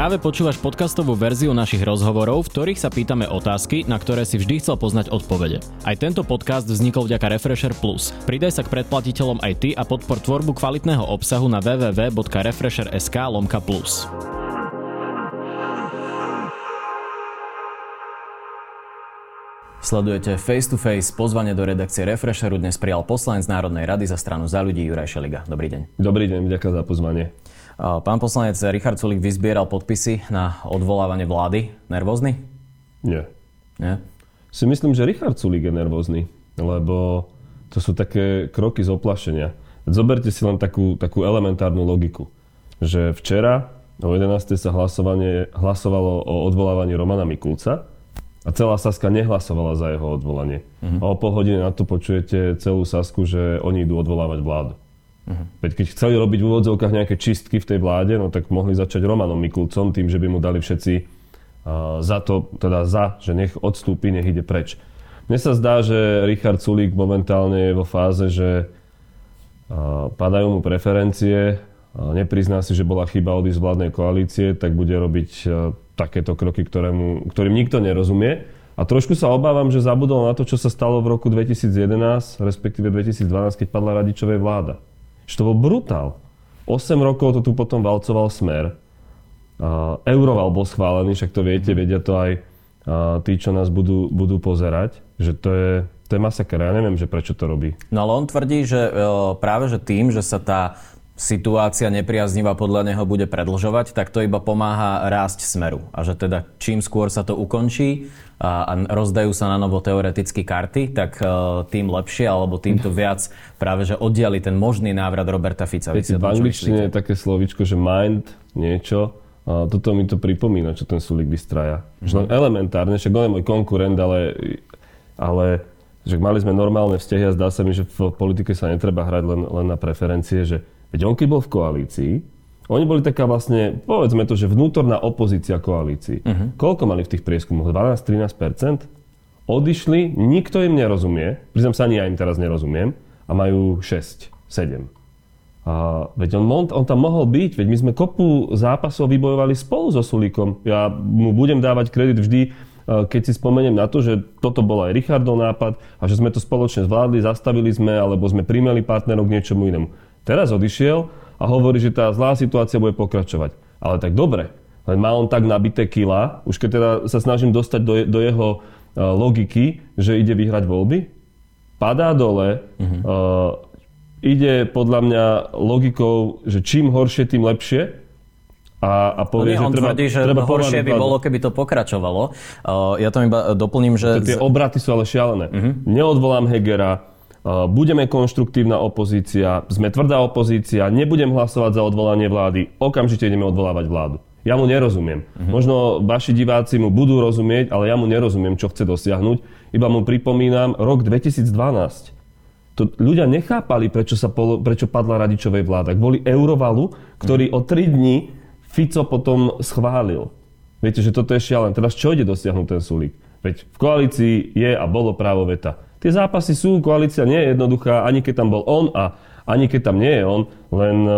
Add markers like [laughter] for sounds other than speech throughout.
Práve počúvaš podcastovú verziu našich rozhovorov, v ktorých sa pýtame otázky, na ktoré si vždy chcel poznať odpovede. Aj tento podcast vznikol vďaka Refresher Plus. Pridaj sa k predplatiteľom aj ty a podpor tvorbu kvalitného obsahu na www.refresher.sk lomka plus. Sledujete Face to Face. Pozvanie do redakcie Refresheru dnes prijal poslanec Národnej rady za stranu za ľudí Juraj Šeliga. Dobrý deň. Dobrý deň, ďakujem za pozvanie. Pán poslanec Richard Sulik vyzbieral podpisy na odvolávanie vlády. Nervózny? Nie. Nie? Si myslím, že Richard Sulik je nervózny, lebo to sú také kroky z oplašenia. Zoberte si len takú, takú elementárnu logiku, že včera o 11. sa hlasovanie, hlasovalo o odvolávaní Romana Mikulca a celá Saska nehlasovala za jeho odvolanie. Uh-huh. A o pol hodiny na to počujete celú Sasku, že oni idú odvolávať vládu. Uh-huh. Veď keď chceli robiť v úvodzovkách nejaké čistky v tej vláde, no tak mohli začať Romanom Mikulcom tým, že by mu dali všetci uh, za to, teda za, že nech odstúpi, nech ide preč. Mne sa zdá, že Richard Sulík momentálne je vo fáze, že uh, padajú mu preferencie, neprizná si, že bola chyba odísť z vládnej koalície, tak bude robiť uh, takéto kroky, ktorému, ktorým nikto nerozumie. A trošku sa obávam, že zabudol na to, čo sa stalo v roku 2011, respektíve 2012, keď padla Radičovej vláda. Že to bol brutál. 8 rokov to tu potom valcoval smer. Euroval bol schválený, však to viete, vedia to aj tí, čo nás budú, budú pozerať, že to je, to je masaker. Ja neviem, že prečo to robí. No ale on tvrdí, že uh, práve že tým, že sa tá situácia nepriaznivá podľa neho bude predlžovať, tak to iba pomáha rásť smeru. A že teda čím skôr sa to ukončí a, a rozdajú sa na novo teoreticky karty, tak uh, tým lepšie, alebo týmto viac práve, že oddiali ten možný návrat Roberta Fica. Viete, v angličtine je také slovičko, že mind niečo, a toto mi to pripomína, čo ten Sulik vystraja. Mm-hmm. Že elementárne, však on je môj konkurent, ale, ale že mali sme normálne vzťahy a zdá sa mi, že v politike sa netreba hrať len, len na preferencie, že Veď on keď bol v koalícii, oni boli taká vlastne, povedzme to, že vnútorná opozícia koalícii. Uh-huh. Koľko mali v tých prieskumoch? 12-13%? Odišli, nikto im nerozumie, priznám sa, ani ja im teraz nerozumiem, a majú 6, 7. A veď on, on, on tam mohol byť, veď my sme kopu zápasov vybojovali spolu so Sulíkom. Ja mu budem dávať kredit vždy, keď si spomeniem na to, že toto bol aj Richardov nápad a že sme to spoločne zvládli, zastavili sme, alebo sme primeli partnerov k niečomu inému. Teraz odišiel a hovorí, že tá zlá situácia bude pokračovať. Ale tak dobre, len má on tak nabité kila, už keď teda sa snažím dostať do, do jeho uh, logiky, že ide vyhrať voľby, padá dole, uh-huh. uh, ide podľa mňa logikou, že čím horšie, tým lepšie. A, a povie, no nie, že on treba, tvrdí, že treba horšie by bolo, keby to pokračovalo. Uh, ja to iba doplním, že... Tie obraty sú ale šialené. Uh-huh. Neodvolám Hegera, budeme konštruktívna opozícia, sme tvrdá opozícia, nebudem hlasovať za odvolanie vlády, okamžite ideme odvolávať vládu. Ja mu nerozumiem. Uh-huh. Možno vaši diváci mu budú rozumieť, ale ja mu nerozumiem, čo chce dosiahnuť. Iba mu pripomínam rok 2012. To ľudia nechápali, prečo, sa polo, prečo padla radičovej vláda. Kvôli Eurovalu, ktorý uh-huh. o 3 dní Fico potom schválil. Viete, že toto je šialené. Teraz čo ide dosiahnuť ten Sulík? Veď v koalícii je a bolo právo veta. Tie zápasy sú, koalícia nie je jednoduchá, ani keď tam bol on a ani keď tam nie je on, len e,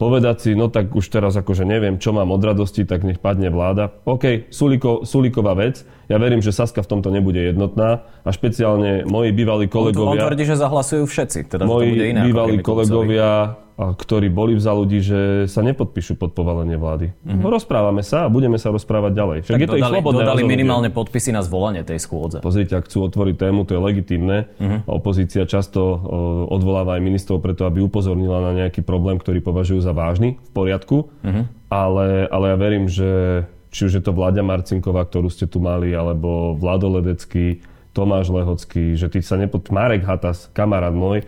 povedať si, no tak už teraz akože neviem, čo mám od radosti, tak nech padne vláda. OK, Suliko, Suliková vec. Ja verím, že Saska v tomto nebude jednotná a špeciálne moji bývalí kolegovia... On, on tvrdí, že zahlasujú všetci. Teda, moji to bude iné, bývalí kolegovia ktorí boli za ľudí, že sa nepodpíšu pod povalenie vlády. Mm-hmm. Rozprávame sa a budeme sa rozprávať ďalej. Však tak je to dodali, ich slobodné dodali minimálne podpisy na zvolanie tej schôdze. Pozrite, ak chcú otvoriť tému, to je legitimné. Mm-hmm. Opozícia často odvoláva aj ministrov preto, aby upozornila na nejaký problém, ktorý považujú za vážny, v poriadku. Mm-hmm. Ale, ale ja verím, že či už je to Vláďa Marcinková, ktorú ste tu mali, alebo Vlado Ledecký, Tomáš Lehocký, že ty sa nepod... Marek Hatas, kamarát môj,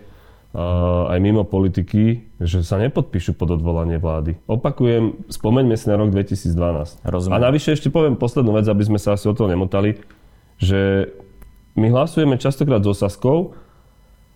aj mimo politiky, že sa nepodpíšu pod odvolanie vlády. Opakujem, spomeňme si na rok 2012. Rozumiem. A navyše ešte poviem poslednú vec, aby sme sa asi o to nemotali, že my hlasujeme častokrát so Saskou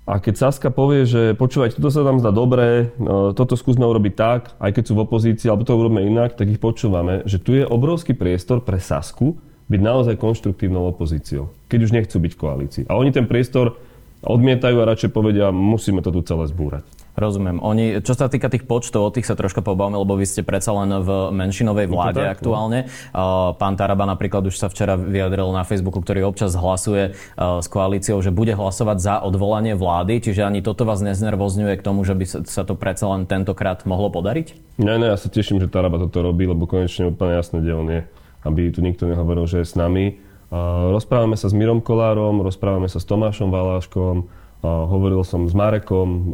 a keď Saska povie, že počúvať, toto sa nám zdá dobré, no, toto skúsme urobiť tak, aj keď sú v opozícii, alebo to urobíme inak, tak ich počúvame, že tu je obrovský priestor pre Sasku byť naozaj konštruktívnou opozíciou, keď už nechcú byť v koalícii. A oni ten priestor odmietajú a radšej povedia, musíme to tu celé zbúrať. Rozumiem. Oni, čo sa týka tých počtov, o tých sa troška pobavíme, lebo vy ste predsa len v menšinovej vláde tak, aktuálne. No. Pán Taraba napríklad už sa včera vyjadril na Facebooku, ktorý občas hlasuje s koalíciou, že bude hlasovať za odvolanie vlády, čiže ani toto vás neznervozňuje k tomu, že by sa to predsa len tentokrát mohlo podariť? Ne, ne, ja sa teším, že Taraba toto robí, lebo konečne úplne jasné, kde on je. Aby tu nikto nehovoril, že je s nami. Rozprávame sa s Mirom Kolárom, rozprávame sa s Tomášom Valáškom, hovoril som s Marekom,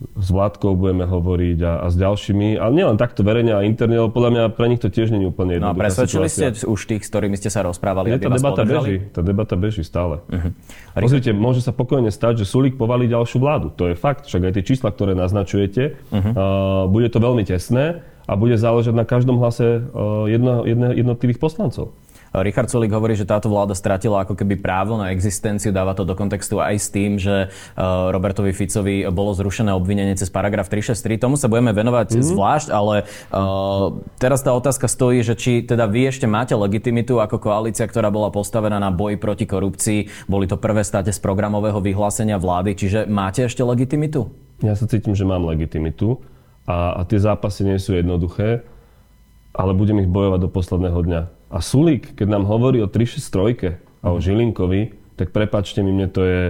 s Vládkou budeme hovoriť a, a s ďalšími. Ale nielen takto verejne a interne, ale podľa mňa pre nich to tiež nie je úplne jednoduchá No a presvedčili ste už tých, s ktorými ste sa rozprávali, Nie, tá debata beží, tá debata beží stále. Uh-huh. Pozrite, môže sa pokojne stať, že Sulík povalí ďalšiu vládu. To je fakt, však aj tie čísla, ktoré naznačujete, uh-huh. uh, bude to veľmi tesné a bude záležať na každom hlase uh, jedno, jedno, jednotlivých poslancov. Richard Sulik hovorí, že táto vláda stratila ako keby právo na existenciu, dáva to do kontextu aj s tým, že eh, Robertovi Ficovi bolo zrušené obvinenie cez paragraf 363. Tomu sa budeme venovať mm-hmm. zvlášť, ale uh, teraz tá otázka stojí, že či teda vy ešte máte legitimitu ako koalícia, ktorá bola postavená na boji proti korupcii. Boli to prvé státe z programového vyhlásenia vlády, čiže máte ešte legitimitu? Ja sa cítim, že mám legitimitu a, a tie zápasy nie sú jednoduché, ale budem ich bojovať do posledného dňa. A Sulík, keď nám hovorí o 363 a o mhm. Žilinkovi, tak prepačte mi, mne to je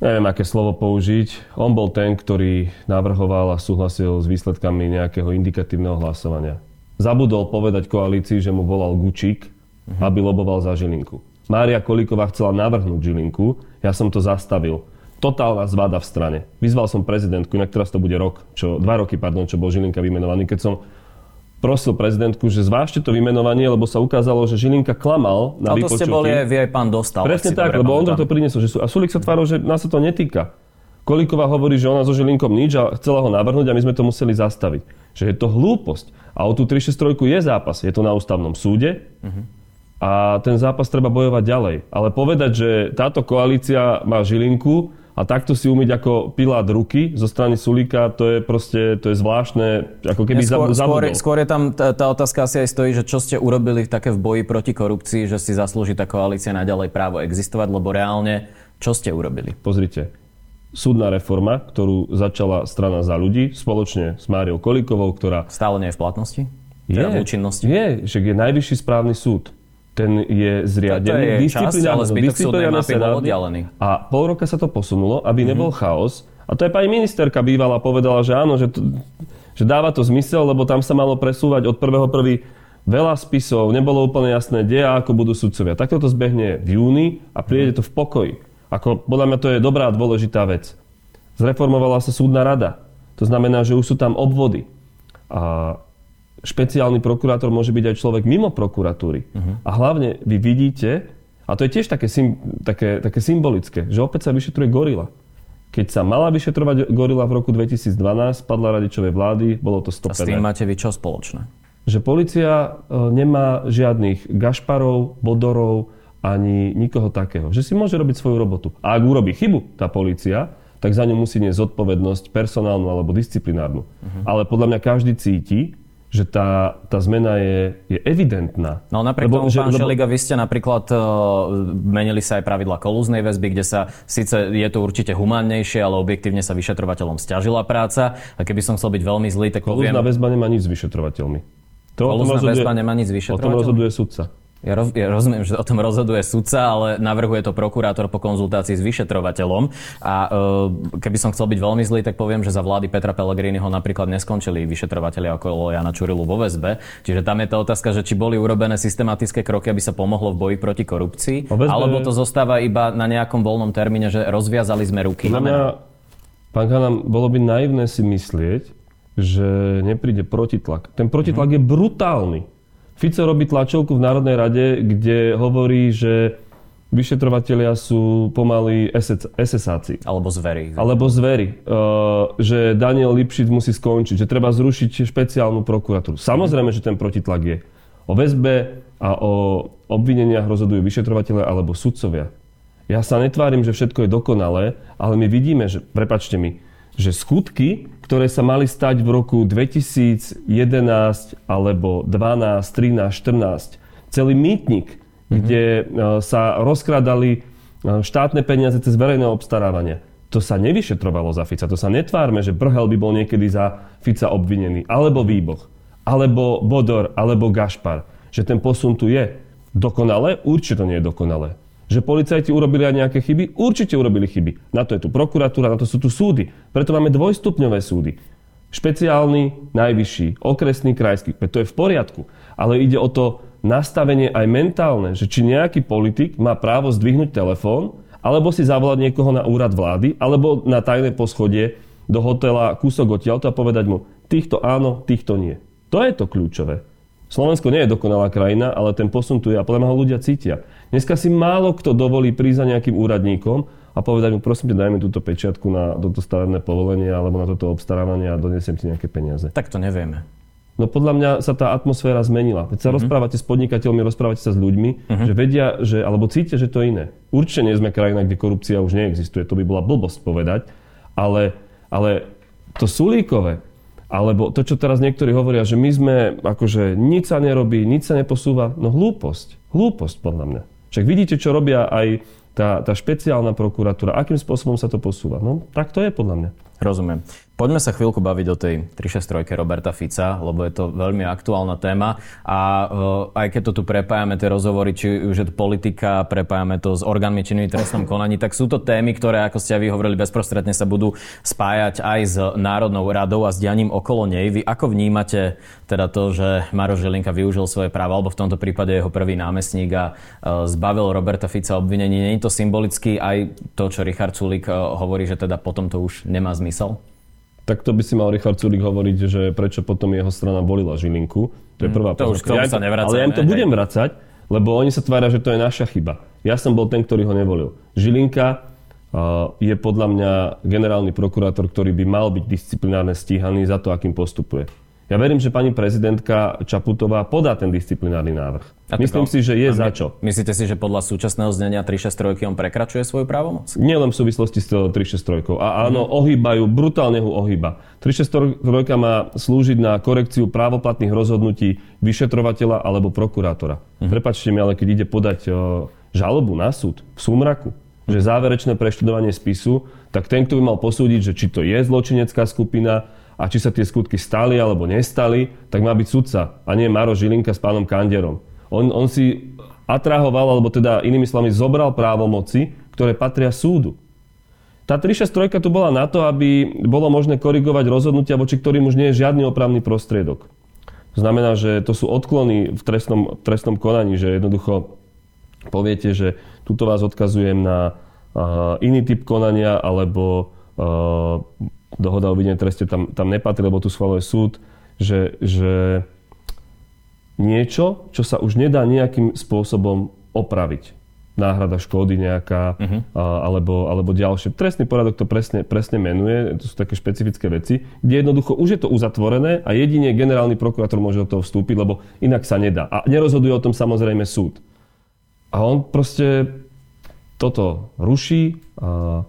neviem, aké slovo použiť. On bol ten, ktorý navrhoval a súhlasil s výsledkami nejakého indikatívneho hlasovania. Zabudol povedať koalícii, že mu volal Gučík, uh-huh. aby loboval za Žilinku. Mária Kolíková chcela navrhnúť Žilinku, ja som to zastavil. Totálna zvada v strane. Vyzval som prezidentku, inak teraz to bude rok, čo, dva roky, pardon, čo bol Žilinka vymenovaný, keď som prosil prezidentku, že zvážte to vymenovanie, lebo sa ukázalo, že Žilinka klamal na vypočutí. to ste boli, vy aj pán dostal. Presne tak, lebo on to priniesol. Že sú, a Sulik sa tváril, že nás sa to netýka. Kolíková hovorí, že ona so Žilinkom nič a chcela ho navrhnúť a my sme to museli zastaviť. Že je to hlúposť. A o tú 363 je zápas. Je to na ústavnom súde. Uh-huh. A ten zápas treba bojovať ďalej. Ale povedať, že táto koalícia má Žilinku a takto si umyť ako pilát ruky zo strany Sulíka, to je proste, to je zvláštne, ako keby skôr, skôr, skôr je tam, tá, tá otázka asi aj stojí, že čo ste urobili také v boji proti korupcii, že si zaslúži tá koalícia naďalej právo existovať, lebo reálne, čo ste urobili? Pozrite, súdna reforma, ktorú začala strana za ľudí spoločne s Máriou Kolíkovou, ktorá... Stále nie je v platnosti? Je, teda v účinnosti? Je, že je najvyšší správny súd ten je zriadený. Je disciplinárne, časť, ale disciplinárne bol oddialený. A pol roka sa to posunulo, aby mm-hmm. nebol chaos. A to je pani ministerka bývala povedala, že áno, že, to, že dáva to zmysel, lebo tam sa malo presúvať od prvého prvý veľa spisov, nebolo úplne jasné, kde a ako budú sudcovia. Takto to zbehne v júni a príde to v pokoji. Ako, podľa mňa to je dobrá a dôležitá vec. Zreformovala sa súdna rada. To znamená, že už sú tam obvody. A špeciálny prokurátor môže byť aj človek mimo prokuratúry. Uh-huh. A hlavne vy vidíte, a to je tiež také, také, také symbolické, že opäť sa vyšetruje gorila. Keď sa mala vyšetrovať gorila v roku 2012, padla radičovej vlády, bolo to stopené. A s tým máte vy čo spoločné? Že policia e, nemá žiadnych gašparov, bodorov, ani nikoho takého. Že si môže robiť svoju robotu. A ak urobí chybu tá policia, tak za ňu musí niesť zodpovednosť personálnu alebo disciplinárnu. Uh-huh. Ale podľa mňa každý cíti, že tá, tá zmena je, je evidentná. No napriek lebo, tomu, že, pán lebo... Šeliga, vy ste napríklad uh, menili sa aj pravidla kolúznej väzby, kde sa, síce je to určite humánnejšie, ale objektívne sa vyšetrovateľom stiažila práca. A keby som chcel byť veľmi zlý, tak Kolúzna poviem... väzba nemá nič s vyšetrovateľmi. To, Kolúzna väzba nemá nič s vyšetrovateľmi? O tom rozhoduje sudca. Ja, roz, ja rozumiem, že o tom rozhoduje sudca, ale navrhuje to prokurátor po konzultácii s vyšetrovateľom. A e, keby som chcel byť veľmi zlý, tak poviem, že za vlády Petra Pellegriniho napríklad neskončili vyšetrovateľia okolo Jana Čurilu vo väzbe. Čiže tam je tá otázka, že či boli urobené systematické kroky, aby sa pomohlo v boji proti korupcii, väzbe... alebo to zostáva iba na nejakom voľnom termíne, že rozviazali sme ruky. Na mňa, pán Hanam, bolo by naivné si myslieť, že nepríde protitlak. Ten protitlak mm-hmm. je brutálny. Fico robí tlačovku v Národnej rade, kde hovorí, že vyšetrovatelia sú pomaly SS-áci. Alebo zvery. Alebo zvery. Uh, že Daniel Lipšic musí skončiť, že treba zrušiť špeciálnu prokuratúru. Samozrejme, že ten protitlak je. O väzbe a o obvineniach rozhodujú vyšetrovateľe alebo sudcovia. Ja sa netvárim, že všetko je dokonalé, ale my vidíme, že, prepačte mi, že skutky, ktoré sa mali stať v roku 2011 alebo 12, 13, 14, celý mýtnik, mm-hmm. kde e, sa rozkradali štátne peniaze cez verejné obstarávanie. To sa nevyšetrovalo za Fica. To sa netvárme, že Brhel by bol niekedy za Fica obvinený. Alebo Výboch. Alebo Bodor. Alebo Gašpar. Že ten posun tu je. Dokonale? Určite to nie je dokonale. Že policajti urobili aj nejaké chyby? Určite urobili chyby. Na to je tu prokuratúra, na to sú tu súdy. Preto máme dvojstupňové súdy. Špeciálny, najvyšší, okresný, krajský. To je v poriadku. Ale ide o to nastavenie aj mentálne, že či nejaký politik má právo zdvihnúť telefón alebo si zavolať niekoho na úrad vlády, alebo na tajné poschodie do hotela kúsok odtiaľto a povedať mu, týchto áno, týchto nie. To je to kľúčové. Slovensko nie je dokonalá krajina, ale ten posun tu je a podľa ho ľudia cítia. Dneska si málo kto dovolí prísť za nejakým úradníkom a povedať mu, prosím ťa, dajme túto pečiatku na toto stavebné povolenie alebo na toto obstarávanie a donesiem ti nejaké peniaze. Tak to nevieme. No podľa mňa sa tá atmosféra zmenila. Keď sa uh-huh. rozprávate s podnikateľmi, rozprávate sa s ľuďmi, uh-huh. že vedia, že, alebo cítia, že to je iné. Určite nie sme krajina, kde korupcia už neexistuje, to by bola blbosť povedať, ale, ale to sulíkové, alebo to, čo teraz niektorí hovoria, že my sme, akože nič sa nerobí, nič sa neposúva, no hlúposť. Hlúposť podľa mňa. Však vidíte, čo robia aj tá, tá špeciálna prokuratúra, akým spôsobom sa to posúva. No, tak to je podľa mňa. Rozumiem. Poďme sa chvíľku baviť o tej 363 Roberta Fica, lebo je to veľmi aktuálna téma a uh, aj keď to tu prepájame tie rozhovory, či už je to politika, prepájame to s orgánmi činnými trestnom konaní, tak sú to témy, ktoré, ako ste aj vy hovorili, bezprostredne sa budú spájať aj s Národnou radou a s dianím okolo nej. Vy ako vnímate teda to, že Maro Žilinka využil svoje práva, alebo v tomto prípade jeho prvý námestník a uh, zbavil Roberta Fica obvinení? Nie je to symbolicky aj to, čo Richard Sulik uh, hovorí, že teda potom to už nemá zmysel? Tak to by si mal Richard Sulik hovoriť, že prečo potom jeho strana volila Žilinku. To je mhm. prvá mm, To už ja sa Ale ja im to budem vracať, lebo oni sa tvária, že to je naša chyba. Ja som bol ten, ktorý ho nevolil. Žilinka uh, je podľa mňa generálny prokurátor, ktorý by mal byť disciplinárne stíhaný za to, akým postupuje. Ja verím, že pani prezidentka Čaputová podá ten disciplinárny návrh. A Myslím si, že je za čo. Myslíte si, že podľa súčasného znenia 363 on prekračuje svoju právomoc? Nie len v súvislosti s 363. A áno, mm. ohýbajú, brutálne ho ohýba. 363 má slúžiť na korekciu právoplatných rozhodnutí vyšetrovateľa alebo prokurátora. Mm. Prepačte mi, ale keď ide podať žalobu na súd v súmraku, že záverečné preštudovanie spisu, tak ten, kto by mal posúdiť, že či to je zločinecká skupina, a či sa tie skutky stali alebo nestali, tak má byť sudca a nie Maro Žilinka s pánom Kanderom. On, on si atrahoval, alebo teda inými slovami zobral právomoci, ktoré patria súdu. Tá 363 tu bola na to, aby bolo možné korigovať rozhodnutia, voči ktorým už nie je žiadny opravný prostriedok. To znamená, že to sú odklony v trestnom, v trestnom konaní, že jednoducho poviete, že tuto vás odkazujem na uh, iný typ konania, alebo uh, dohoda o videnie treste tam, tam nepatrí, lebo tu schvaluje súd, že, že niečo, čo sa už nedá nejakým spôsobom opraviť. Náhrada škody nejaká, uh-huh. a, alebo, alebo ďalšie. Trestný poriadok to presne, presne menuje, to sú také špecifické veci, kde jednoducho už je to uzatvorené a jedine generálny prokurátor môže do toho vstúpiť, lebo inak sa nedá. A nerozhoduje o tom samozrejme súd. A on proste toto ruší a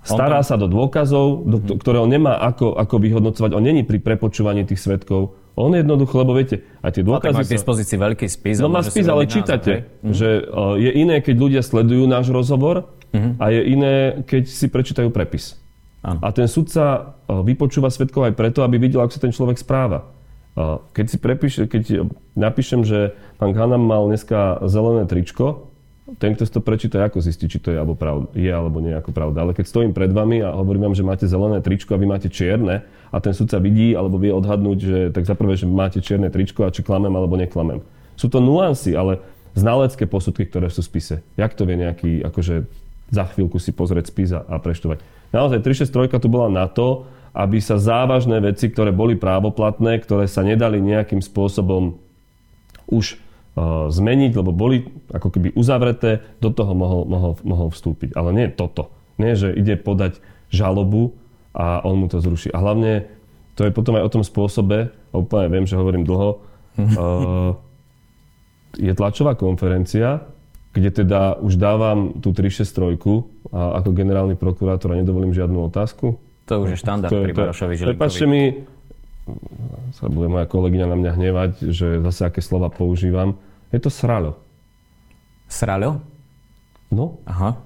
Stará sa do dôkazov, do, mhm. ktoré on nemá ako, ako vyhodnocovať. On není pri prepočúvaní tých svetkov. On jednoducho, lebo viete, aj tie dôkazy... má k dispozícii veľký spis. No má spis, ale čítate, názor, že uh, je iné, keď ľudia sledujú náš rozhovor uh-huh. a je iné, keď si prečítajú prepis. Ano. A ten sudca uh, vypočúva svetkov aj preto, aby videl, ako sa ten človek správa. Uh, keď si prepíš, keď napíšem, že pán Hanam mal dneska zelené tričko, ten, kto si to prečíta, ako zistí, či to je alebo, pravda, je alebo nie ako pravda. Ale keď stojím pred vami a hovorím vám, že máte zelené tričko a vy máte čierne a ten sudca vidí alebo vie odhadnúť, že tak zaprvé, že máte čierne tričko a či klamem alebo neklamem. Sú to nuancy, ale znalecké posudky, ktoré sú v spise. Jak to vie nejaký, akože za chvíľku si pozrieť spis a preštovať. Naozaj 363 tu bola na to, aby sa závažné veci, ktoré boli právoplatné, ktoré sa nedali nejakým spôsobom už zmeniť, lebo boli ako keby uzavreté, do toho mohol, mohol, mohol vstúpiť. Ale nie toto. Nie, že ide podať žalobu a on mu to zruší. A hlavne to je potom aj o tom spôsobe, úplne viem, že hovorím dlho, uh, je tlačová konferencia, kde teda už dávam tú 363 a ako generálny prokurátor a nedovolím žiadnu otázku. To už je štandard pri Barošovi Žilinkovi. Prepačte mi, sa bude moja kolegyňa na mňa hnevať, že zase aké slova používam. Je to sraľo. Sraľo? No. Aha.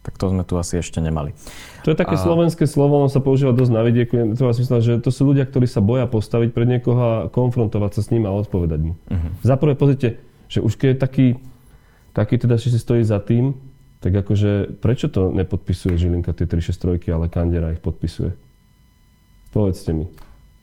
Tak to sme tu asi ešte nemali. To je také a... slovenské slovo, on sa používa dosť na vidieku. To vás myslel, že to sú ľudia, ktorí sa boja postaviť pred niekoho a konfrontovať sa s ním a odpovedať mu. Uh-huh. Za prvé pozrite, že už keď je taký, taký teda, že si stojí za tým, tak akože prečo to nepodpisuje Žilinka tie 363, ale Kandera ich podpisuje? Povedzte mi.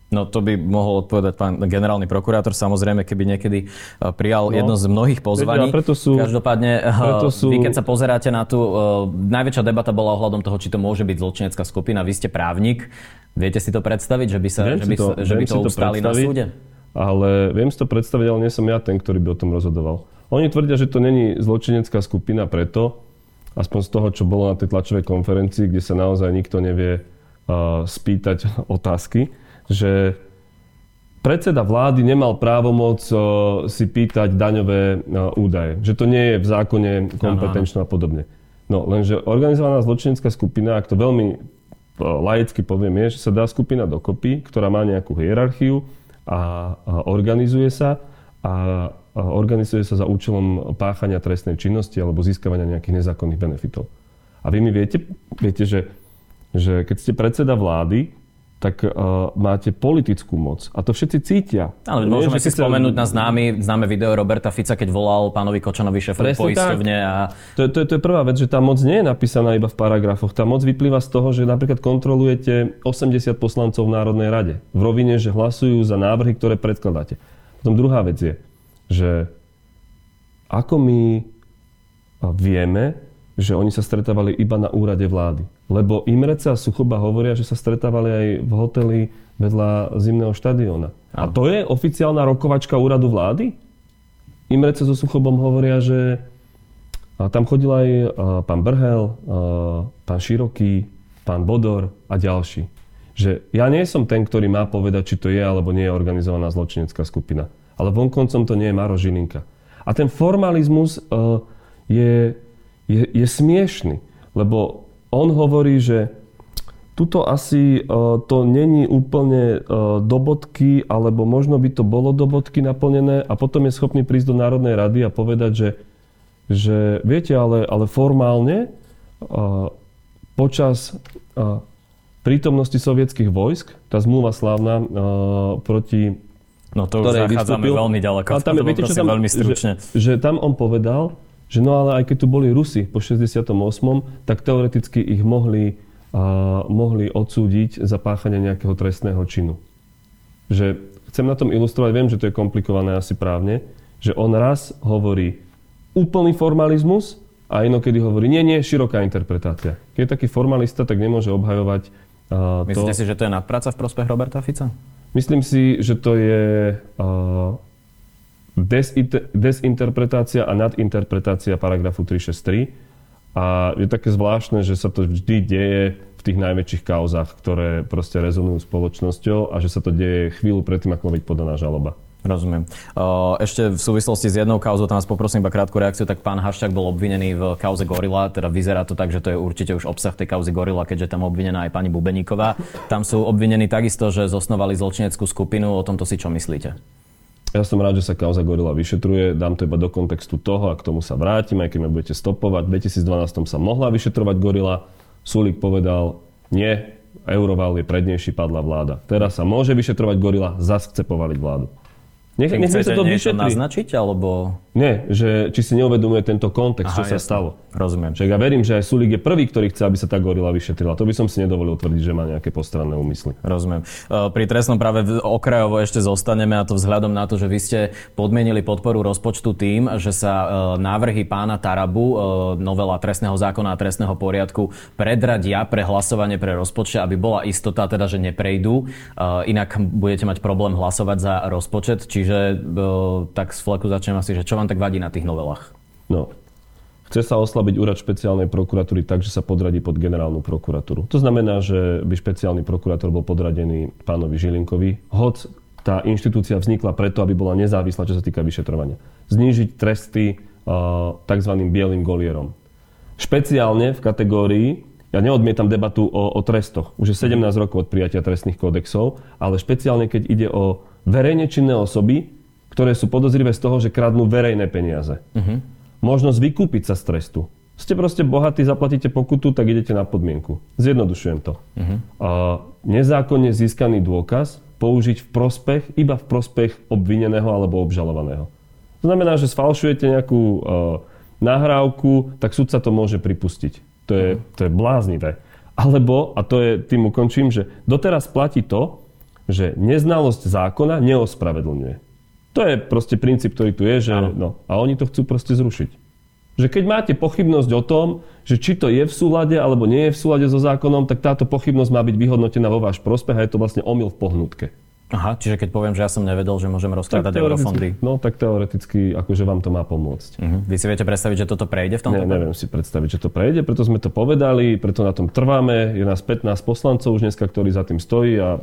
No to by mohol odpovedať pán generálny prokurátor, samozrejme, keby niekedy e, prijal no. jedno z mnohých pozvaní. preto sú, Každopádne, e, preto sú... vy keď sa pozeráte na tú, uh, najväčšia debata bola ohľadom toho, či to môže byť zločinecká skupina. Vy ste právnik, viete si to predstaviť, že by, sa, že by, to, že by to ustáli na súde? Ale viem si to predstaviť, ale nie som ja ten, ktorý by o tom rozhodoval. Oni tvrdia, že to není zločinecká skupina preto, aspoň z toho, čo bolo na tej tlačovej konferencii, kde sa naozaj nikto nevie uh, spýtať [laughs] otázky, že predseda vlády nemal právomoc si pýtať daňové údaje. Že to nie je v zákone kompetenčné a podobne. No, lenže organizovaná zločinecká skupina, ak to veľmi laicky poviem, je, že sa dá skupina dokopy, ktorá má nejakú hierarchiu a, organizuje sa a, organizuje sa za účelom páchania trestnej činnosti alebo získavania nejakých nezákonných benefitov. A vy mi viete, viete že, že keď ste predseda vlády, tak uh, máte politickú moc. A to všetci cítia. Áno, môžeme si spomenúť na známy, známe video Roberta Fica, keď volal pánovi Kočanovi šéfovi poisťovne. A... To, to, to je prvá vec, že tá moc nie je napísaná iba v paragrafoch. Tá moc vyplýva z toho, že napríklad kontrolujete 80 poslancov v Národnej rade. V rovine, že hlasujú za návrhy, ktoré predkladáte. Potom druhá vec je, že ako my vieme, že oni sa stretávali iba na úrade vlády. Lebo Imreca a Suchoba hovoria, že sa stretávali aj v hoteli vedľa zimného štadióna. A to je oficiálna rokovačka úradu vlády? Imrece so Suchobom hovoria, že a tam chodil aj pán Brhel, pán Široký, pán Bodor a ďalší. Že ja nie som ten, ktorý má povedať, či to je alebo nie je organizovaná zločinecká skupina. Ale vonkoncom to nie je Maro Žilinka. A ten formalizmus je je, je smiešný, lebo on hovorí, že tuto asi uh, to není úplne uh, do bodky, alebo možno by to bolo do bodky naplnené a potom je schopný prísť do Národnej rady a povedať, že, že viete, ale, ale formálne uh, počas prítomnosti sovietských vojsk, tá zmluva slávna proti No to už zachádzame veľmi ďaleko. A tam, viete, čo tam, veľmi stručne. Že, že tam on povedal, že no ale aj keď tu boli Rusi po 68., tak teoreticky ich mohli, a, mohli odsúdiť za páchanie nejakého trestného činu. Že chcem na tom ilustrovať, viem, že to je komplikované asi právne, že on raz hovorí úplný formalizmus a inokedy hovorí, nie, nie, široká interpretácia. Keď je taký formalista, tak nemôže obhajovať uh, Myslíte to... si, že to je nadpráca v prospech Roberta Fica? Myslím si, že to je uh, desinterpretácia a nadinterpretácia paragrafu 363. A je také zvláštne, že sa to vždy deje v tých najväčších kauzach, ktoré proste rezonujú spoločnosťou a že sa to deje chvíľu predtým, ako byť podaná žaloba. Rozumiem. Ešte v súvislosti s jednou kauzou, tam vás poprosím iba krátku reakciu, tak pán Haščák bol obvinený v kauze Gorila, teda vyzerá to tak, že to je určite už obsah tej kauzy Gorila, keďže tam obvinená aj pani Bubeníková. Tam sú obvinení takisto, že zosnovali zločineckú skupinu, o tomto si čo myslíte? Ja som rád, že sa kauza Gorila vyšetruje, dám to iba do kontextu toho a k tomu sa vrátim, aj keď ma budete stopovať. V 2012 sa mohla vyšetrovať Gorila, Sulik povedal, nie, Euroval je prednejší, padla vláda. Teraz sa môže vyšetrovať Gorila, zas chce povaliť vládu. Nech, nech sa to niečo naznačiť, alebo... Nie, že či si neuvedomuje tento kontext, Aha, čo sa jasne. stalo. Rozumiem. Však ja verím, že aj Sulik je prvý, ktorý chce, aby sa tá gorila vyšetrila. To by som si nedovolil tvrdiť, že má nejaké postranné úmysly. Rozumiem. E, pri trestnom práve okrajovo ešte zostaneme a to vzhľadom na to, že vy ste podmienili podporu rozpočtu tým, že sa e, návrhy pána Tarabu, e, novela trestného zákona a trestného poriadku, predradia pre hlasovanie pre rozpočet, aby bola istota teda, že neprejdú. Inak budete mať problém hlasovať za rozpočet. Čiže Čiže tak z fleku začnem asi, že čo vám tak vadí na tých novelách? No, chce sa oslabiť úrad špeciálnej prokuratúry tak, že sa podradí pod generálnu prokuratúru. To znamená, že by špeciálny prokurátor bol podradený pánovi Žilinkovi, hoď tá inštitúcia vznikla preto, aby bola nezávislá, čo sa týka vyšetrovania. Znížiť tresty uh, tzv. bielým golierom. Špeciálne v kategórii, ja neodmietam debatu o, o trestoch, už je 17 rokov od prijatia trestných kódexov, ale špeciálne keď ide o verejne činné osoby, ktoré sú podozrivé z toho, že kradnú verejné peniaze. Uh-huh. Možnosť vykúpiť sa z trestu. Ste proste bohatí, zaplatíte pokutu, tak idete na podmienku. Zjednodušujem to. Uh-huh. A nezákonne získaný dôkaz použiť v prospech, iba v prospech obvineného alebo obžalovaného. To znamená, že sfalšujete nejakú uh, nahrávku, tak sudca to môže pripustiť. To je, uh-huh. to je bláznivé. Alebo, a to je, tým ukončím, že doteraz platí to, že neznalosť zákona neospravedlňuje. To je proste princíp, ktorý tu je, že, no, a oni to chcú proste zrušiť. Že keď máte pochybnosť o tom, že či to je v súlade alebo nie je v súlade so zákonom, tak táto pochybnosť má byť vyhodnotená vo váš prospech a je to vlastne omyl v pohnutke. Aha, čiže keď poviem, že ja som nevedel, že môžem rozkladať eurofondy. No tak teoreticky, akože vám to má pomôcť. Uh-huh. Vy si viete predstaviť, že toto prejde v tomto? Ne, neviem si predstaviť, že to prejde, preto sme to povedali, preto na tom trváme. Je nás 15 poslancov už dneska, ktorí za tým stojí a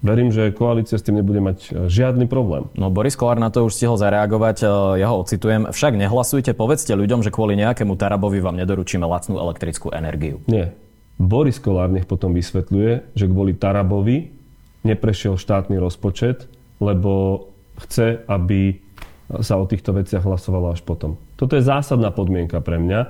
Verím, že koalícia s tým nebude mať e, žiadny problém. No Boris Kolár na to už stihol zareagovať, e, ja ho ocitujem. Však nehlasujte, povedzte ľuďom, že kvôli nejakému Tarabovi vám nedoručíme lacnú elektrickú energiu. Nie. Boris Kolár nech potom vysvetľuje, že kvôli Tarabovi neprešiel štátny rozpočet, lebo chce, aby sa o týchto veciach hlasovalo až potom. Toto je zásadná podmienka pre mňa.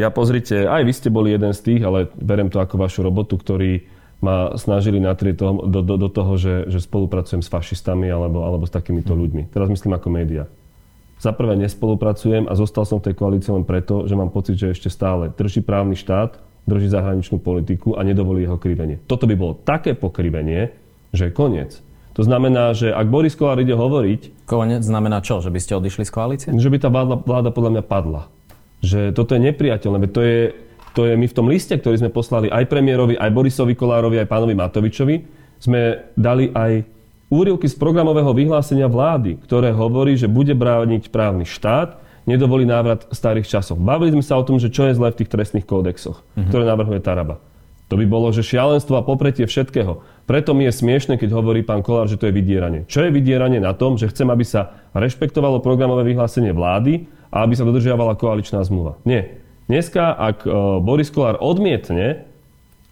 Ja pozrite, aj vy ste boli jeden z tých, ale berem to ako vašu robotu, ktorý ma snažili natrieť toho, do, do, do toho, že, že spolupracujem s fašistami alebo, alebo s takýmito ľuďmi. Teraz myslím ako média. Za prvé nespolupracujem a zostal som v tej koalícii len preto, že mám pocit, že ešte stále drží právny štát, drží zahraničnú politiku a nedovolí jeho krivenie. Toto by bolo také pokrivenie, že je koniec. To znamená, že ak Boris Kolár ide hovoriť... Koniec znamená čo? Že by ste odišli z koalície? Že by tá vláda, vláda podľa mňa padla. Že toto je nepriateľné. To je, to je my v tom liste, ktorý sme poslali aj premiérovi, aj Borisovi Kolárovi, aj pánovi Matovičovi, sme dali aj úrilky z programového vyhlásenia vlády, ktoré hovorí, že bude brániť právny štát, nedovolí návrat starých časov. Bavili sme sa o tom, že čo je zlé v tých trestných kódexoch, mm-hmm. ktoré navrhuje Taraba. To by bolo, že šialenstvo a popretie všetkého. Preto mi je smiešne, keď hovorí pán Kolár, že to je vydieranie. Čo je vydieranie na tom, že chcem, aby sa rešpektovalo programové vyhlásenie vlády a aby sa dodržiavala koaličná zmluva? Nie. Dneska, ak e, Boris Kolár odmietne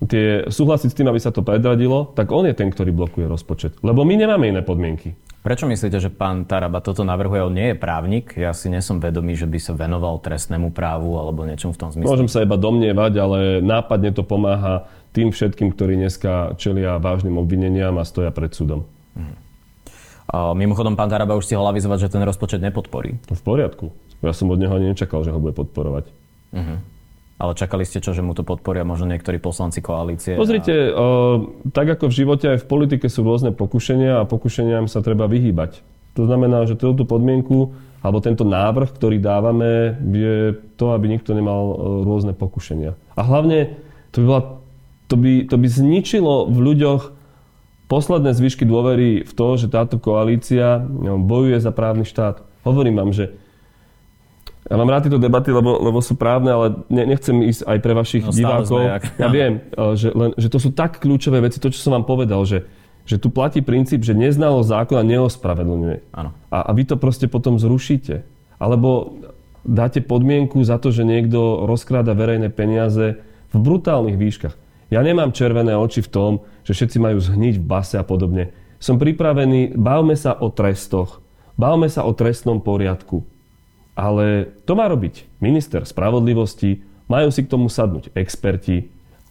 tie, súhlasiť s tým, aby sa to predradilo, tak on je ten, ktorý blokuje rozpočet. Lebo my nemáme iné podmienky. Prečo myslíte, že pán Taraba toto navrhuje? On nie je právnik. Ja si nesom vedomý, že by sa venoval trestnému právu alebo niečom v tom zmysle. Môžem sa iba domnievať, ale nápadne to pomáha tým všetkým, ktorí dneska čelia vážnym obvineniam a stoja pred súdom. Mhm. mimochodom, pán Taraba už stihol avizovať, že ten rozpočet nepodporí. V poriadku. Ja som od neho ani nečakal, že ho bude podporovať. Uh-huh. Ale čakali ste čo, že mu to podporia možno niektorí poslanci koalície? Pozrite, a... o, tak ako v živote aj v politike sú rôzne pokušenia a pokušeniam sa treba vyhýbať. To znamená, že túto podmienku alebo tento návrh, ktorý dávame, je to, aby nikto nemal rôzne pokušenia. A hlavne to by, bola, to by, to by zničilo v ľuďoch posledné zvyšky dôvery v to, že táto koalícia bojuje za právny štát. Hovorím vám, že ja mám rád tieto debaty, lebo, lebo sú právne, ale ne, nechcem ísť aj pre vašich no, divákov. Ja viem, eh, že, len, že to sú tak kľúčové veci, to, čo som vám povedal, že, že tu platí princíp, že neznalo zákona neospravedlňuje. Áno. A, a vy to proste potom zrušíte. Alebo dáte podmienku za to, že niekto rozkráda verejné peniaze v brutálnych výškach. Ja nemám červené oči v tom, že všetci majú zhniť v base a podobne. Som pripravený, bavme sa o trestoch, bavme sa o trestnom poriadku. Ale to má robiť minister spravodlivosti, majú si k tomu sadnúť experti,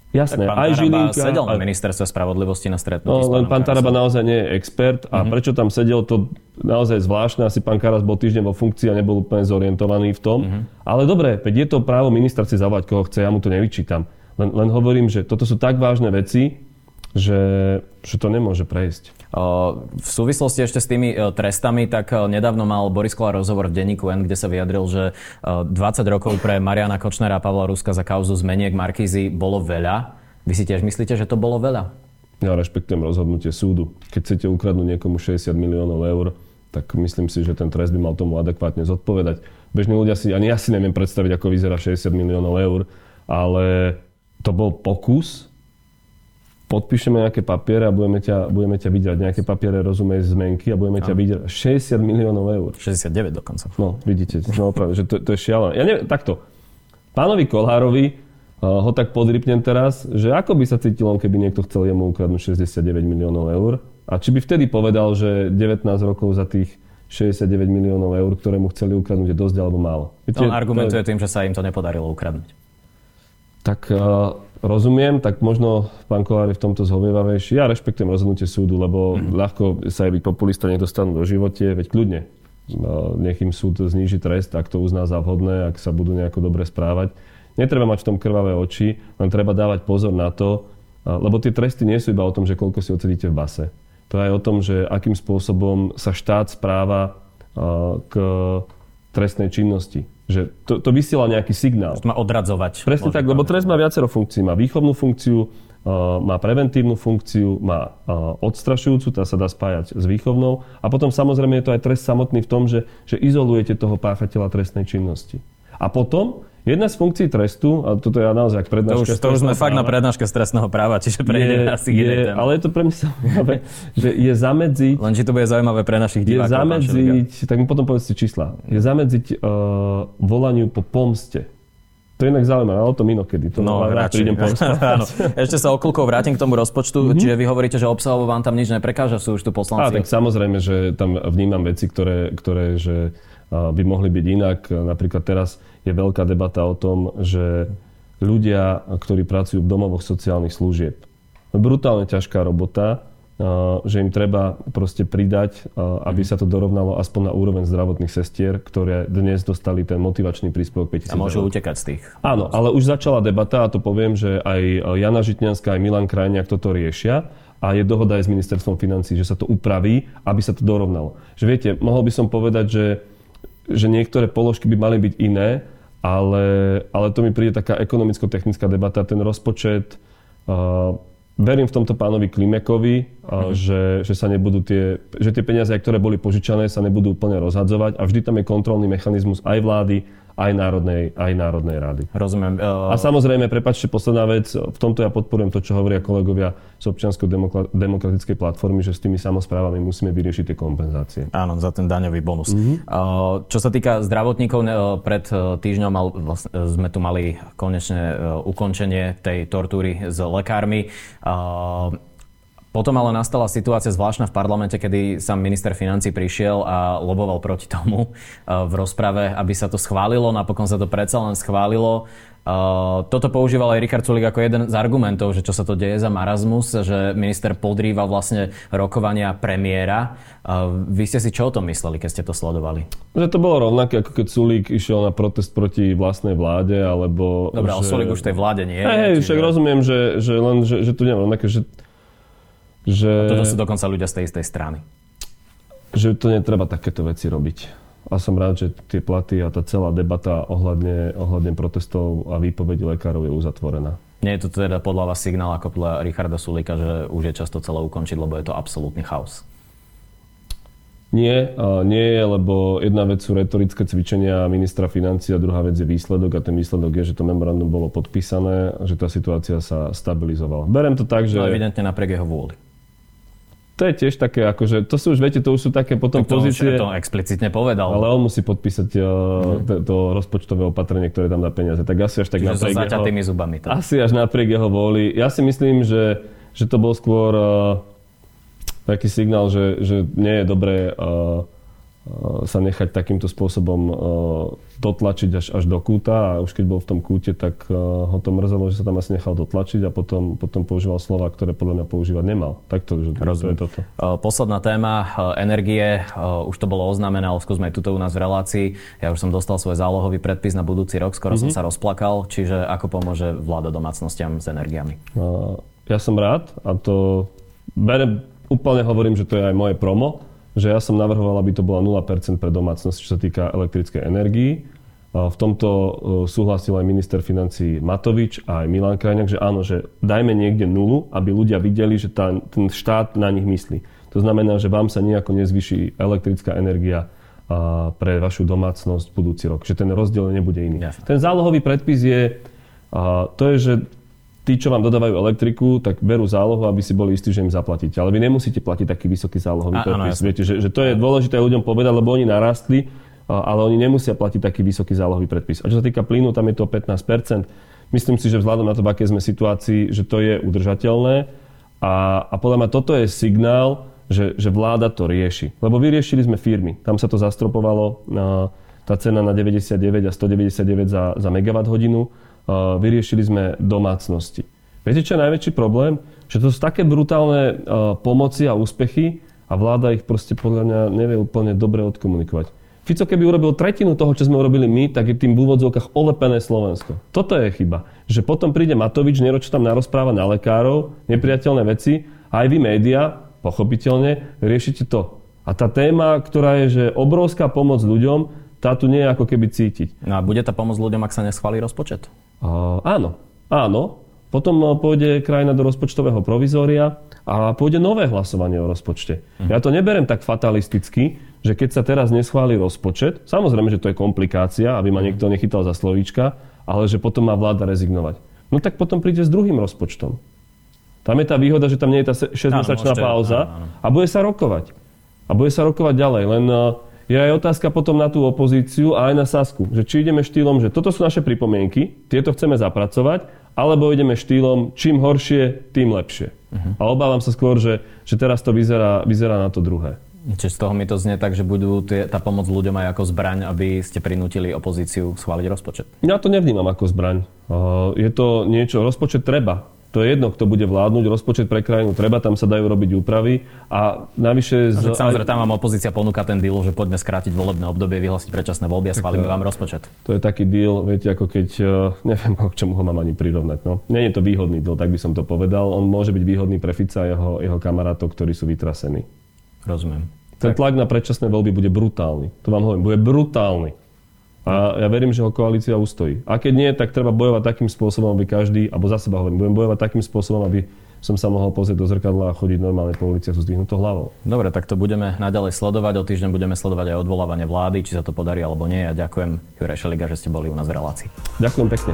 Jasné, tak aj Žilinka... sedel na ministerstve spravodlivosti na stretnutí. No, len pán Taraba naozaj nie je expert a uh-huh. prečo tam sedel, to naozaj zvláštne. Asi pán Karas bol týždeň vo funkcii a nebol úplne zorientovaný v tom. Uh-huh. Ale dobre, veď je to právo minister si zavolať, koho chce, ja mu to nevyčítam. Len, len hovorím, že toto sú tak vážne veci, že, že to nemôže prejsť. V súvislosti ešte s tými e, trestami, tak e, nedávno mal Boris Kolár rozhovor v denníku N, kde sa vyjadril, že 20 e, rokov pre Mariana Kočnera a Pavla Ruska za kauzu zmeniek Markízy bolo veľa. Vy si tiež myslíte, že to bolo veľa? Ja rešpektujem rozhodnutie súdu. Keď chcete ukradnúť niekomu 60 miliónov eur, tak myslím si, že ten trest by mal tomu adekvátne zodpovedať. Bežní ľudia si, ani ja si neviem predstaviť, ako vyzerá 60 miliónov eur, ale to bol pokus podpíšeme nejaké papiere a budeme ťa, budeme ťa vydať. Nejaké papiere rozumej zmenky a budeme ťa vydať 60 miliónov eur. 69 dokonca. No, vidíte, no opravdu, že to, to je šialené. Ja neviem, takto. Pánovi Kolhárovi uh, ho tak podrypnem teraz, že ako by sa cítil on, keby niekto chcel jemu ukradnúť 69 miliónov eur a či by vtedy povedal, že 19 rokov za tých 69 miliónov eur, ktoré mu chceli ukradnúť, je dosť alebo málo. Viete, On argumentuje je... tým, že sa im to nepodarilo ukradnúť. Tak uh, rozumiem, tak možno pán Kolár je v tomto zhovievavejší. Ja rešpektujem rozhodnutie súdu, lebo mm. ľahko sa aj byť populista nech dostanú do živote, veď kľudne. Uh, nech im súd zníži trest, ak to uzná za vhodné, ak sa budú nejako dobre správať. Netreba mať v tom krvavé oči, len treba dávať pozor na to, lebo tie tresty nie sú iba o tom, že koľko si odsedíte v base to je aj o tom, že akým spôsobom sa štát správa k trestnej činnosti. Že to, to vysiela nejaký signál. To má odradzovať. Presne tak, lebo trest má viacero funkcií. Má výchovnú funkciu, má preventívnu funkciu, má odstrašujúcu, tá sa dá spájať s výchovnou. A potom samozrejme je to aj trest samotný v tom, že, že izolujete toho páchateľa trestnej činnosti. A potom Jedna z funkcií trestu, a toto je naozaj prednáška... To už, to už sme práva, fakt na prednáške stresného práva, čiže prejdeme asi je, Ale je to pre mňa zaujímavé, že je zamedziť... Len či to bude zaujímavé pre našich divákov. Je zamedziť, tak mi potom povedzte čísla, je zamedziť uh, volaniu po pomste. To je inak zaujímavé, ale o tom inokedy. To no, radšej. Prídem [laughs] Áno. Ešte sa okolkou vrátim k tomu rozpočtu. Mm-hmm. Čiže vy hovoríte, že obsahovo vám tam nič neprekáža, sú už tu poslanci. Á, tak samozrejme, že tam vnímam veci, ktoré, ktoré že by mohli byť inak. Napríklad teraz je veľká debata o tom, že ľudia, ktorí pracujú v domovoch sociálnych služieb, brutálne ťažká robota, že im treba proste pridať, aby sa to dorovnalo aspoň na úroveň zdravotných sestier, ktoré dnes dostali ten motivačný príspevok 5000 A môžu utekať z tých. Áno, ale už začala debata a to poviem, že aj Jana Žitňanská, aj Milan Krajniak toto riešia a je dohoda aj s ministerstvom financí, že sa to upraví, aby sa to dorovnalo. Že viete, mohol by som povedať, že že niektoré položky by mali byť iné, ale, ale to mi príde taká ekonomicko-technická debata. Ten rozpočet, uh, verím v tomto pánovi Klimekovi, uh, mm. že, že sa nebudú tie, že tie peniaze, ktoré boli požičané, sa nebudú úplne rozhadzovať a vždy tam je kontrolný mechanizmus aj vlády, aj Národnej, aj Národnej rady. Rozumiem. Uh... A samozrejme, prepačte, posledná vec, v tomto ja podporujem to, čo hovoria kolegovia z občiansko-demokratickej platformy, že s tými samozprávami musíme vyriešiť tie kompenzácie. Áno, za ten daňový bonus. Mm-hmm. Uh, čo sa týka zdravotníkov, pred týždňom mal, vlastne, sme tu mali konečne ukončenie tej tortúry s lekármi. Uh, potom ale nastala situácia zvláštna v parlamente, kedy sám minister financí prišiel a loboval proti tomu eh, v rozprave, aby sa to schválilo. Napokon sa to predsa len schválilo. Eh, toto používal aj Richard Sulik ako jeden z argumentov, že čo sa to deje za marazmus, že minister podrýva vlastne rokovania premiéra. Eh, vy ste si čo o tom mysleli, keď ste to sledovali? Že to bolo rovnaké, ako keď Sulik išiel na protest proti vlastnej vláde, alebo... Dobre, že... ale Sulik už tej vláde nie. Hej, čiže... však rozumiem, že, že len, že, že tu nie rovnaké, že že... A toto sú dokonca ľudia z tej istej strany. Že to netreba takéto veci robiť. A som rád, že tie platy a tá celá debata ohľadne, ohľadne protestov a výpovedí lekárov je uzatvorená. Nie je to teda podľa vás signál ako podľa Richarda Sulika, že už je často celé ukončiť, lebo je to absolútny chaos? Nie, nie je, lebo jedna vec sú retorické cvičenia ministra financí a druhá vec je výsledok a ten výsledok je, že to memorandum bolo podpísané že tá situácia sa stabilizovala. Berem to tak, že... No evidentne napriek jeho vôli to je tiež také, akože, to sú už, viete, to už sú také potom to pozície... To explicitne povedal. Ale on musí podpísať uh, to, to rozpočtové opatrenie, ktoré tam dá peniaze. Tak asi až tak Čiže napriek so jeho, zubami. To. Asi až napriek jeho vôli. Ja si myslím, že, že to bol skôr uh, taký signál, že, že nie je dobré uh, sa nechať takýmto spôsobom dotlačiť až, až do kúta a už keď bol v tom kúte, tak ho to mrzelo, že sa tam asi nechal dotlačiť a potom, potom používal slova, ktoré podľa mňa používať nemal. Tak to, že to je toto. Posledná téma, energie. Už to bolo oznámené, ale skúsme aj tuto u nás v relácii. Ja už som dostal svoj zálohový predpis na budúci rok, skoro mm-hmm. som mhm. sa rozplakal. Čiže ako pomôže vláda domácnostiam s energiami? Ja som rád a to berem, úplne hovorím, že to je aj moje promo že ja som navrhoval, aby to bola 0% pre domácnosť, čo sa týka elektrickej energii. V tomto e, súhlasil aj minister financí Matovič a aj Milan Krajňák, že áno, že dajme niekde nulu, aby ľudia videli, že tá, ten štát na nich myslí. To znamená, že vám sa nejako nezvyší elektrická energia pre vašu domácnosť budúci rok. Že ten rozdiel nebude iný. Jasne. Ten zálohový predpis je, to je, že tí, čo vám dodávajú elektriku, tak berú zálohu, aby si boli istí, že im zaplatíte. Ale vy nemusíte platiť taký vysoký zálohový predpis. Viete, že, že to je dôležité ľuďom povedať, lebo oni narastli, ale oni nemusia platiť taký vysoký zálohový predpis. A čo sa týka plynu, tam je to 15% Myslím si, že vzhľadom na to, v akej sme situácii, že to je udržateľné. A, a podľa mňa toto je signál, že, že vláda to rieši. Lebo vyriešili sme firmy. Tam sa to zastropovalo na tá cena na 99 a 199 za, za megawatt hodinu. Vyriešili sme domácnosti. Viete, čo je najväčší problém? Že to sú také brutálne pomoci a úspechy a vláda ich proste podľa mňa nevie úplne dobre odkomunikovať. Fico keby urobil tretinu toho, čo sme urobili my, tak je tým v úvodzovkách olepené Slovensko. Toto je chyba. Že potom príde Matovič, neroč tam narozpráva na lekárov, nepriateľné veci, a aj vy média, pochopiteľne, riešite to. A tá téma, ktorá je, že obrovská pomoc ľuďom, tá tu nie je ako keby cítiť. No a bude tá pomoc ľuďom, ak sa neschválí rozpočet? Uh, áno, áno. Potom no, pôjde krajina do rozpočtového provizória a pôjde nové hlasovanie o rozpočte. Uh-huh. Ja to neberem tak fatalisticky, že keď sa teraz neschváli rozpočet, samozrejme, že to je komplikácia, aby ma mhm. niekto nechytal za slovíčka, ale že potom má vláda rezignovať. No tak potom príde s druhým rozpočtom. Tam je tá výhoda, že tam nie je tá 6-mesačná pauza áno, áno. a bude sa rokovať. A bude sa rokovať ďalej. Len je aj otázka potom na tú opozíciu a aj na Sasku, že či ideme štýlom, že toto sú naše pripomienky, tieto chceme zapracovať, alebo ideme štýlom, čím horšie, tým lepšie. Uh-huh. A obávam sa skôr, že, že teraz to vyzerá, vyzerá na to druhé. Čiže z toho mi to znie tak, že budú tie, tá pomoc ľuďom aj ako zbraň, aby ste prinútili opozíciu schváliť rozpočet? Ja to nevnímam ako zbraň. Je to niečo, rozpočet treba. To je jedno, kto bude vládnuť, rozpočet pre krajinu treba, tam sa dajú robiť úpravy. A navyše... Z... Samozrejme, tam vám opozícia ponúka ten deal, že poďme skrátiť volebné obdobie, vyhlásiť predčasné voľby a schválime vám rozpočet. To je taký deal, viete, ako keď, eh, neviem, [laughs] k čomu ho mám ani prirovnať. No. Nie je to výhodný deal, tak by som to povedal. On môže byť výhodný pre Fica a jeho, jeho kamarátov, ktorí sú vytrasení. Rozumiem. Ten tlak na predčasné voľby bude brutálny. To vám hovorím, bude brutálny. A ja verím, že ho koalícia ustojí. A keď nie, tak treba bojovať takým spôsobom, aby každý, alebo za seba hovorím, budem bojovať takým spôsobom, aby som sa mohol pozrieť do zrkadla a chodiť normálne po uliciach so zdvihnutou hlavou. Dobre, tak to budeme naďalej sledovať. O týždeň budeme sledovať aj odvolávanie vlády, či sa to podarí alebo nie. A ďakujem Juraj Šeliga, že ste boli u nás v relácii. Ďakujem pekne.